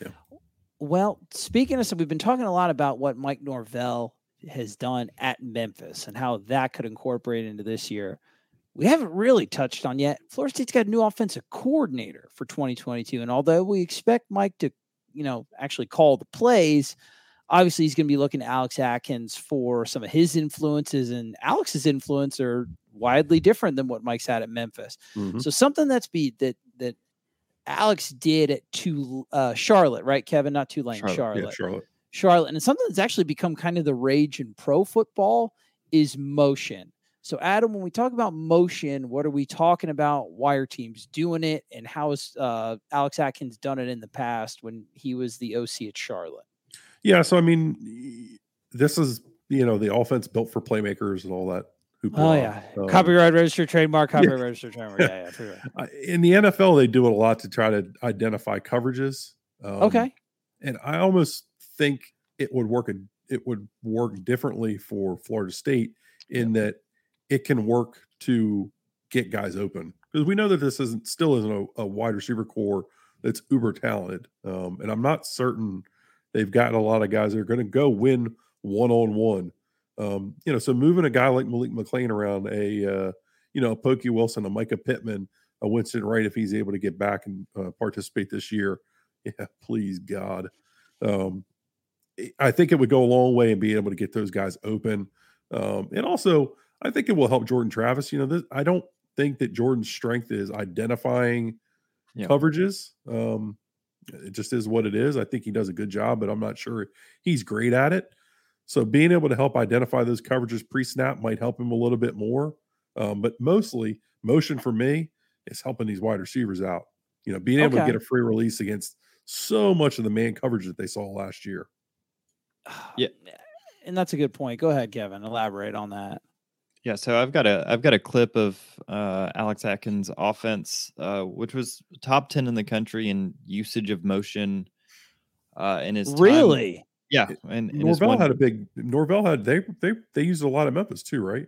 Speaker 3: Yeah.
Speaker 2: Well, speaking of, so we've been talking a lot about what Mike Norvell has done at Memphis and how that could incorporate into this year we haven't really touched on yet. Florida State's got a new offensive coordinator for 2022. And although we expect Mike to, you know, actually call the plays, obviously he's going to be looking to Alex Atkins for some of his influences. And Alex's influence are widely different than what Mike's had at Memphis. Mm-hmm. So something that's be that that Alex did at to uh, Charlotte, right, Kevin? Not Tulane, Charlotte. Charlotte.
Speaker 3: Yeah, Charlotte.
Speaker 2: Charlotte. And something that's actually become kind of the rage in pro football is motion. So, Adam, when we talk about motion, what are we talking about? Why are teams doing it? And how has uh, Alex Atkins done it in the past when he was the OC at Charlotte?
Speaker 3: Yeah, so I mean, this is you know the offense built for playmakers and all that.
Speaker 2: Oh yeah, um, copyright registered trademark, *laughs* copyright yeah. registered trademark. Yeah, yeah. *laughs*
Speaker 3: In the NFL, they do it a lot to try to identify coverages.
Speaker 2: Um, okay,
Speaker 3: and I almost think it would work. It would work differently for Florida State in that it can work to get guys open because we know that this isn't still isn't a, a wide receiver core that's uber talented. Um, and I'm not certain they've gotten a lot of guys that are going to go win one on one. You know, so moving a guy like Malik McClain around a, uh, you know, a Pokey Wilson, a Mycah Pittman, a Winston Wright, if he's able to get back and uh, participate this year, *laughs* yeah, please God. Um, I think it would go a long way in being able to get those guys open. Um, and also, I think it will help Jordan Travis. You know, this, I don't think that Jordan's strength is identifying yeah. coverages. Um, it just is what it is. I think he does a good job, but I'm not sure he's great at it. So being able to help identify those coverages pre-snap might help him a little bit more. Um, but mostly, motion for me is helping these wide receivers out. You know, being able okay. to get a free release against so much of the man coverage that they saw last year. *sighs*
Speaker 2: Yeah, and that's a good point. Go ahead, Kevin. Elaborate on that.
Speaker 4: Yeah, so I've got a I've got a clip of uh, Alex Atkins' offense, uh, which was top ten in the country in usage of motion. Uh, in his
Speaker 2: really,
Speaker 4: time. yeah, and, and
Speaker 3: Norvell one, had a big Norvell had they they they used a lot of Memphis too, right?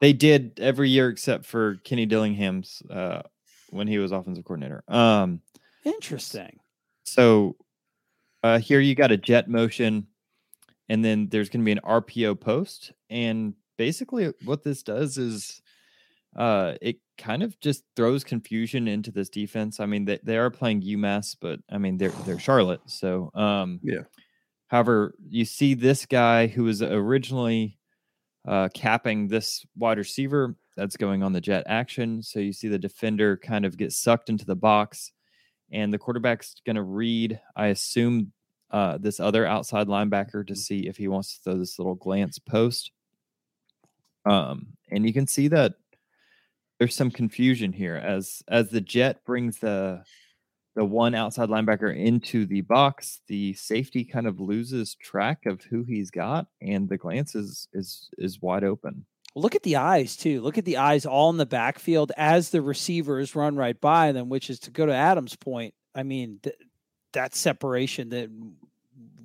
Speaker 4: They did every year except for Kenny Dillingham's uh, when he was offensive coordinator. Um,
Speaker 2: Interesting.
Speaker 4: So uh, here you got a jet motion, and then there's going to be an RPO post, and basically what this does is uh it kind of just throws confusion into this defense. I mean, they, they are playing UMass, but I mean they're they're Charlotte. So um
Speaker 3: yeah.
Speaker 4: However, you see this guy who was originally uh, capping this wide receiver that's going on the jet action. So you see the defender kind of get sucked into the box, and the quarterback's going to read, I assume, uh, this other outside linebacker to see if he wants to throw this little glance post. Um, and you can see that there's some confusion here as as the jet brings the the one outside linebacker into the box, the safety kind of loses track of who he's got, and the glance is is is wide open.
Speaker 2: Look at the eyes too. Look at the eyes all in the backfield as the receivers run right by them, which is to go to Adam's point. I mean, th- that separation that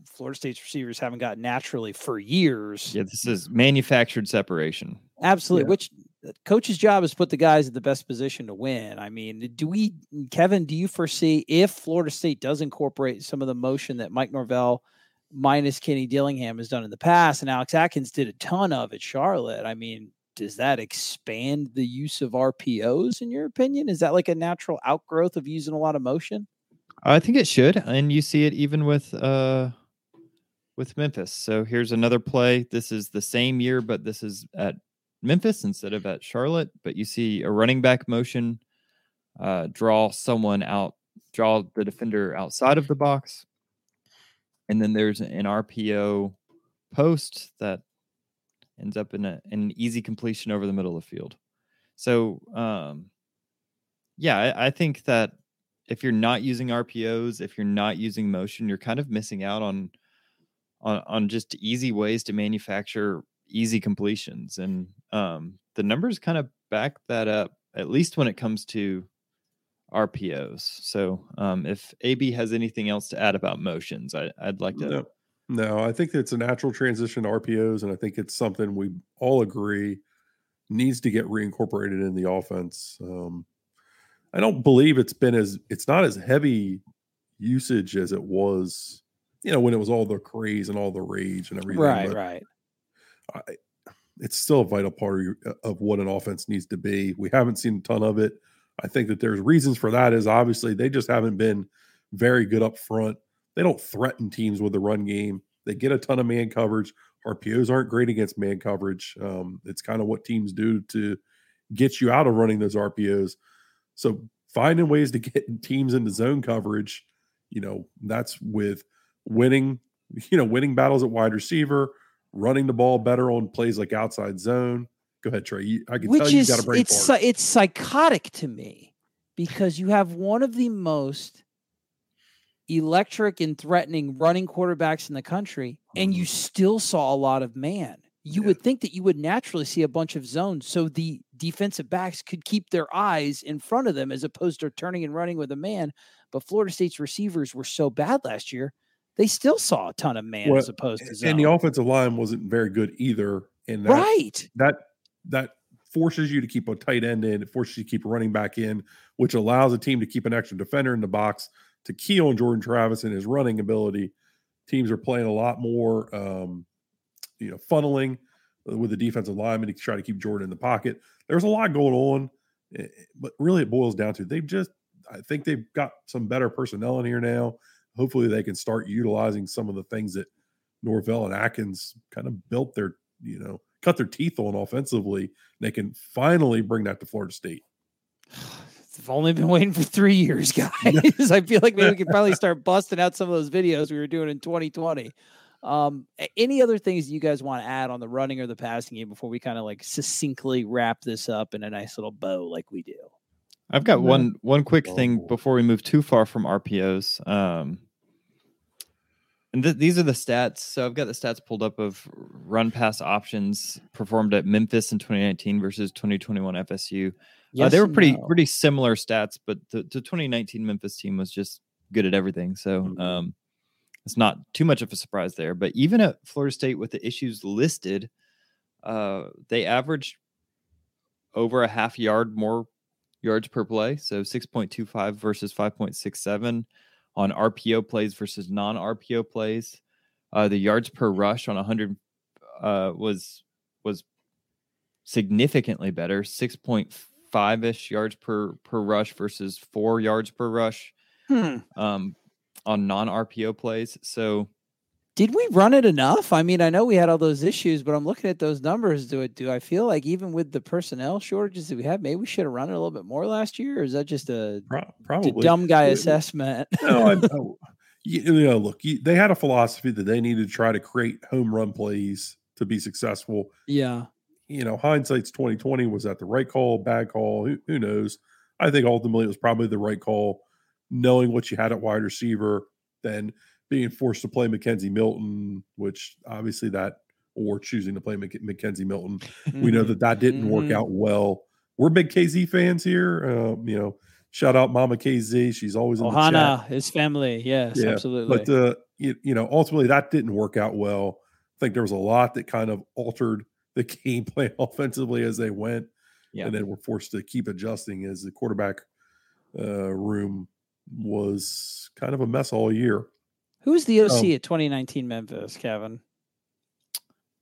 Speaker 2: Florida State's receivers haven't got naturally for years.
Speaker 4: Yeah, this is manufactured separation.
Speaker 2: Absolutely. Yeah. Which uh, coach's job is to put the guys in the best position to win. I mean, do we, Kevin, do you foresee if Florida State does incorporate some of the motion that Mike Norvell minus Kenny Dillingham has done in the past, and Alex Atkins did a ton of at Charlotte? I mean, does that expand the use of RPOs in your opinion? Is that like a natural outgrowth of using a lot of motion?
Speaker 4: I think it should, and you see it even with uh with Memphis. So here's another play. This is the same year, but this is at Memphis instead of at Charlotte. But you see a running back motion, uh, draw someone out, draw the defender outside of the box. And then there's an RPO post that ends up in, a, in an easy completion over the middle of the field. So, um, yeah, I, I think that if you're not using RPOs, if you're not using motion, you're kind of missing out on – on, on just easy ways to manufacture easy completions. And um, the numbers kind of back that up, at least when it comes to RPOs. So um, if AB has anything else to add about motions, I, would like to.
Speaker 3: No, no, I think it's a natural transition to RPOs, and I think it's something we all agree needs to get reincorporated in the offense. Um, I don't believe it's been as it's not as heavy usage as it was you know, when it was all the craze and all the rage and everything.
Speaker 2: Right, but right.
Speaker 3: I, it's still a vital part of, uh, of what an offense needs to be. We haven't seen a ton of it. I think that there's reasons for that. Is obviously they just haven't been very good up front. They don't threaten teams with the run game. They get a ton of man coverage. RPOs aren't great against man coverage. Um, it's kind of what teams do to get you out of running those RPOs. So finding ways to *laughs* get teams into zone coverage, you know, that's with winning, you know, winning battles at wide receiver, running the ball better on plays like outside zone. Go ahead, Trey. I can Which tell you got a brain
Speaker 2: it's it. it's psychotic to me because you have one of the most electric and threatening running quarterbacks in the country, and you mm-hmm. still saw a lot of man. You yeah. would think that you would naturally see a bunch of zones so the defensive backs could keep their eyes in front of them as opposed to turning and running with a man. But Florida State's receivers were so bad last year, they still saw a ton of man well, as opposed to zone.
Speaker 3: And the offensive line wasn't very good either. And that,
Speaker 2: right.
Speaker 3: That that forces you to keep a tight end in, it forces you to keep a running back in, which allows a team to keep an extra defender in the box to key on Jordan Travis and his running ability. Teams are playing a lot more, um, you know, funneling with the defensive lineman to try to keep Jordan in the pocket. There's a lot going on, eh, but really it boils down to they've just, I think they've got some better personnel in here now. Hopefully they can start utilizing some of the things that Norvell and Atkins kind of built their, you know, cut their teeth on offensively. they can finally bring that to Florida State. *sighs*
Speaker 2: I've only been waiting for three years, *laughs* guys. I feel like maybe we could probably *laughs* start busting out some of those videos we were doing in 2020. Um, any other things you guys want to add on the running or the passing game before we kind of like succinctly wrap this up in a nice little bow like we do?
Speaker 4: I've got one one quick thing before we move too far from RPOs. Um, and th- these are the stats. So I've got the stats pulled up of run pass options performed at Memphis in 2019 versus 2021 FSU. Yes uh, they were pretty no. pretty similar stats, but the, the 2019 Memphis team was just good at everything. So mm-hmm. um, it's not too much of a surprise there. But even at Florida State with the issues listed, uh, they averaged over a half yard more yards per play. So 6.25 versus 5.67 on RPO plays versus non RPO plays. Uh, the yards per rush on 100 uh, was was significantly better, 6.5 ish yards per per rush versus four yards per rush hmm. um, on non RPO plays. So,
Speaker 2: did we run it enough? I mean, I know we had all those issues, but I'm looking at those numbers. Do it? Do I feel like even with the personnel shortages that we have, maybe we should have run it a little bit more last year? Or is that just a probably dumb guy assessment?
Speaker 3: no, I, *laughs* you know, look, they had a philosophy that they needed to try to create home run plays to be successful.
Speaker 2: Yeah
Speaker 3: you know, hindsight's 2020. Was that the right call, bad call? Who, who knows? I think ultimately it was probably the right call, knowing what you had at wide receiver, then being forced to play McKenzie Milton, which obviously that, or choosing to play McKenzie Milton. we know that that didn't work mm-hmm. out well. We're big KZ fans here. Uh, you know, shout out Mama KZ. She's always in
Speaker 2: Ohana, his family. Yes, yeah. absolutely.
Speaker 3: But, uh, you, you know, ultimately that didn't work out well. I think there was a lot that kind of altered the *laughs* game plan offensively as they went, yeah. and then were forced to keep adjusting as the quarterback uh, room was kind of a mess all year.
Speaker 2: Who's the OC um, at 2019 Memphis, Kevin?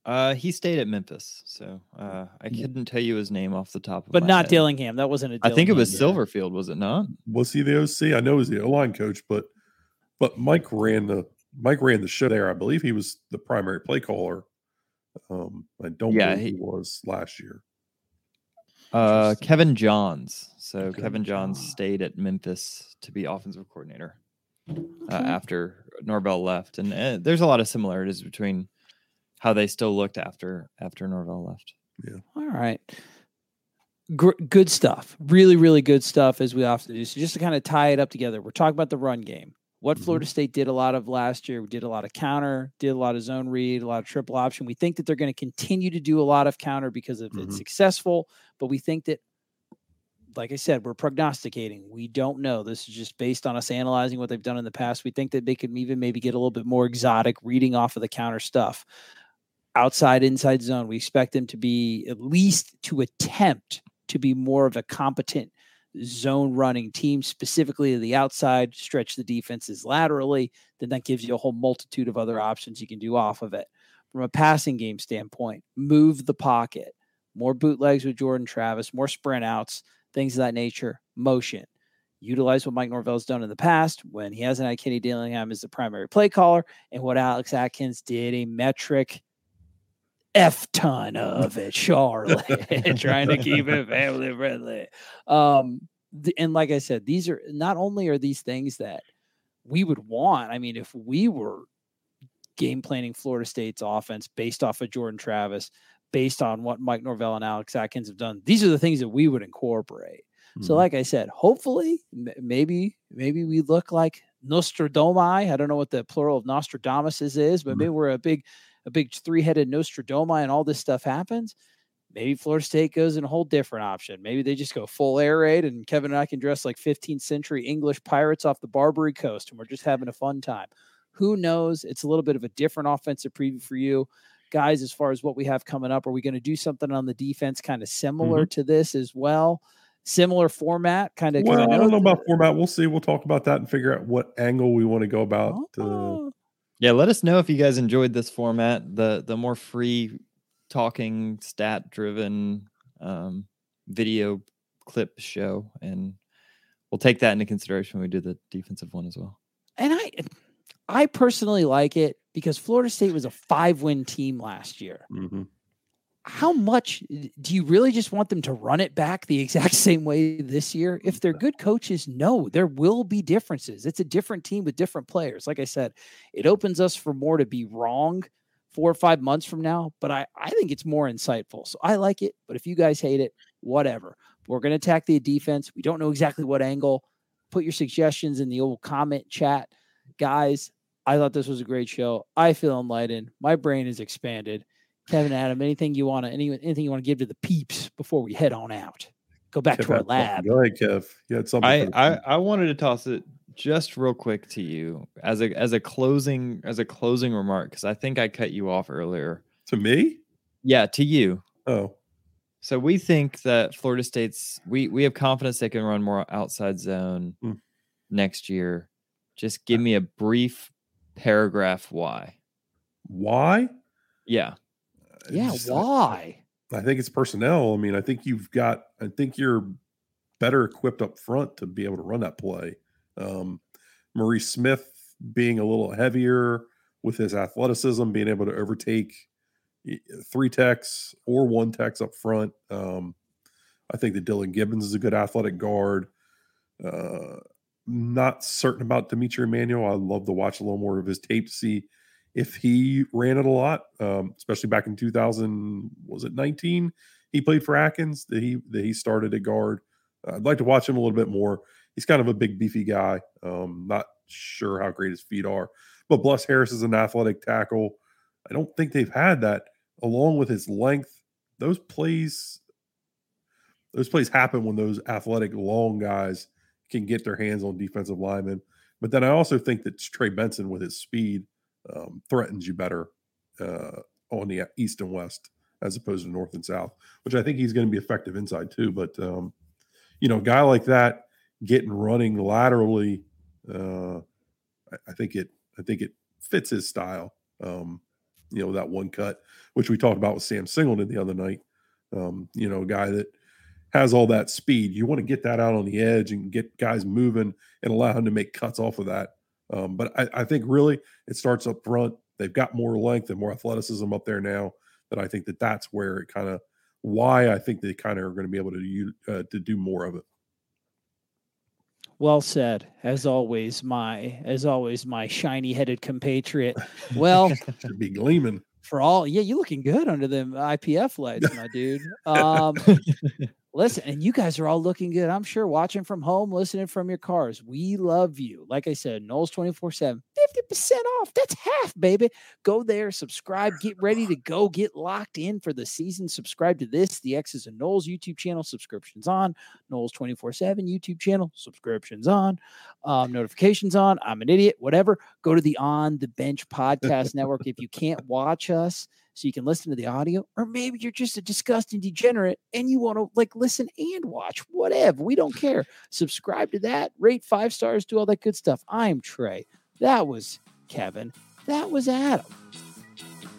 Speaker 4: Uh, he stayed at Memphis, so uh, I couldn't tell you his name off the top of
Speaker 2: but not
Speaker 4: head.
Speaker 2: Dillingham. That wasn't a.
Speaker 4: I think it was Silverfield, was it not?
Speaker 3: Was he the OC? I know he was the O line coach, but but Mike ran the Mike ran the show there. I believe he was the primary play caller um, I don't yeah, believe he, he was last year.
Speaker 4: Uh, Kevin Johns. So okay. Kevin Johns stayed at Memphis to be offensive coordinator okay. uh, after Norvell left, and uh, there's a lot of similarities between how they still looked after after Norvell left.
Speaker 3: Yeah.
Speaker 2: All right. Gr- good stuff. Really, really good stuff as we often do. So just to kind of tie it up together, we're talking about the run game what mm-hmm. Florida State did a lot of last year. We did a lot of counter, did a lot of zone read, a lot of triple option. We think that they're going to continue to do a lot of counter because of mm-hmm. it's successful, but we think that like I said, we're prognosticating. We don't know. This is just based on us analyzing what they've done in the past. We think that they could even maybe get a little bit more exotic reading off of the counter stuff. Outside, inside zone, we expect them to be at least to attempt to be more of a competent zone running team, specifically to the outside, stretch the defenses laterally, then that gives you a whole multitude of other options you can do off of it. From a passing game standpoint, move the pocket, more bootlegs with Jordan Travis, more sprint outs, things of that nature, motion. Utilize what Mike Norvell's done in the past when he hasn't had Kenny Dillingham as the primary play caller and what Alex Atkins did a metric F ton of it, Charlotte, *laughs* trying to keep it family friendly. Um, and like I said, these are not only are these things that we would want. I mean, if we were game planning Florida State's offense based off of Jordan Travis, based on what Mike Norvell and Alex Atkins have done, these are the things that we would incorporate. Mm-hmm. So, like I said, hopefully, maybe maybe we look like Nostradamus. I don't know what the plural of Nostradamus is, but mm-hmm. maybe we're a big, a big three-headed Nostradamus, and all this stuff happens. Maybe Florida State goes in a whole different option. Maybe they just go full air raid, and Kevin and I can dress like 15th century English pirates off the Barbary Coast, and we're just having a fun time. Who knows? It's a little bit of a different offensive preview for you guys as far as what we have coming up. Are we going to do something on the defense kind of similar mm-hmm. to this as well? Similar format, kind of.
Speaker 3: Well, I, I don't know about format. We'll see. We'll talk about that and figure out what angle we want to go about. Oh.
Speaker 4: Yeah, let us know if you guys enjoyed this format. The the more free talking, stat driven um, video clip show, and we'll take that into consideration when we do the defensive one as well.
Speaker 2: And I I personally like it because Florida State was a five win team last year. Mm-hmm. How much do you really just want them to run it back the exact *laughs* same way this year? If they're good coaches, no, there will be differences. It's a different team with different players. Like I said, it opens us for more to be wrong four or five months from now, but I, I think it's more insightful. So I like it. But if you guys hate it, whatever. We're going to attack the defense. We don't know exactly what angle. Put your suggestions in the old comment chat. Guys, I thought this was a great show. I feel enlightened. My brain is expanded. Kevin, Adam, anything you want to any, anything you want to give to the peeps before we head on out? Go back Kev, to our lab.
Speaker 3: Go ahead, Kev. You had something.
Speaker 4: I, I, I wanted to toss it just real quick to you as a as a closing as a closing remark because I think I cut you off earlier.
Speaker 3: To me?
Speaker 4: Yeah, to you.
Speaker 3: Oh.
Speaker 4: So we think that Florida State's we we have confidence they can run more outside zone mm. next year. Just give me a brief paragraph why.
Speaker 3: Why?
Speaker 4: Yeah.
Speaker 2: Yeah, why?
Speaker 3: I think it's personnel. I mean, I think you've got I think you're better equipped up front to be able to run that play. Um, Maurice Smith being a little heavier with his athleticism, being able to overtake three techs or one techs up front. Um, I think that Dillan Gibbons is a good athletic guard. Uh, not certain about D'Mitri Emmanuel. I'd love to watch a little more of his tape to see if he ran it a lot, um, especially back in 2000. Was it 19? He played for Atkins. That he that he started at guard. I'd like to watch him a little bit more. He's kind of a big, beefy guy. Um, not sure how great his feet are, but Bless Harris is an athletic tackle. I don't think they've had that along with his length. Those plays, those plays happen when those athletic long guys can get their hands on defensive linemen. But then I also think that Trey Benson, with his speed, um, threatens you better uh, on the east and west as opposed to north and south, which I think he's going to be effective inside too. But um, you know, a guy like that getting running laterally, uh, I, I, think it I think it fits his style. Um, you know, that one cut, which we talked about with Sam Singleton the other night. Um, you know, a guy that has all that speed. You want to get that out on the edge and get guys moving and allow him to make cuts off of that. Um, but I, I, think really it starts up front. They've got more length and more athleticism up there now. That I think that that's where it kind of why I think they kind of are going to be able to uh, to do more of it.
Speaker 2: Well said, as always. My as always, my shiny headed compatriot. Well, *laughs*
Speaker 3: should be gleaming
Speaker 2: for all. Yeah, you looking good under them IPF lights, my dude. Um, *laughs* Listen, and you guys are all looking good. I'm sure watching from home, listening from your cars. We love you. Like I said, Noles 24 7, 50% off. That's half, baby. Go there, subscribe, get ready to go, get locked in for the season. Subscribe to this, the X's and Noles YouTube channel, subscriptions on, Noles 24 7 YouTube channel, subscriptions on, um, notifications on. I'm an idiot, whatever. Go to the On the Bench Podcast *laughs* Network. If you can't watch us, so you can listen to the audio, or maybe you're just a disgusting degenerate and you want to like listen and watch, whatever. We don't care. Subscribe to that, rate five stars, do all that good stuff. I'm Trey. That was Kevin. That was Adam.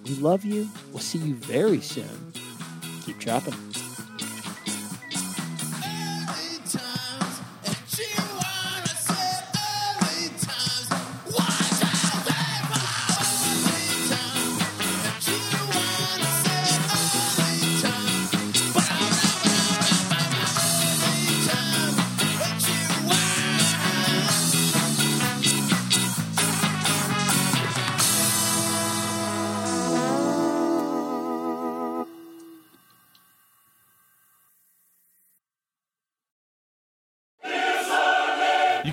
Speaker 2: We love you. We'll see you very soon. Keep chopping.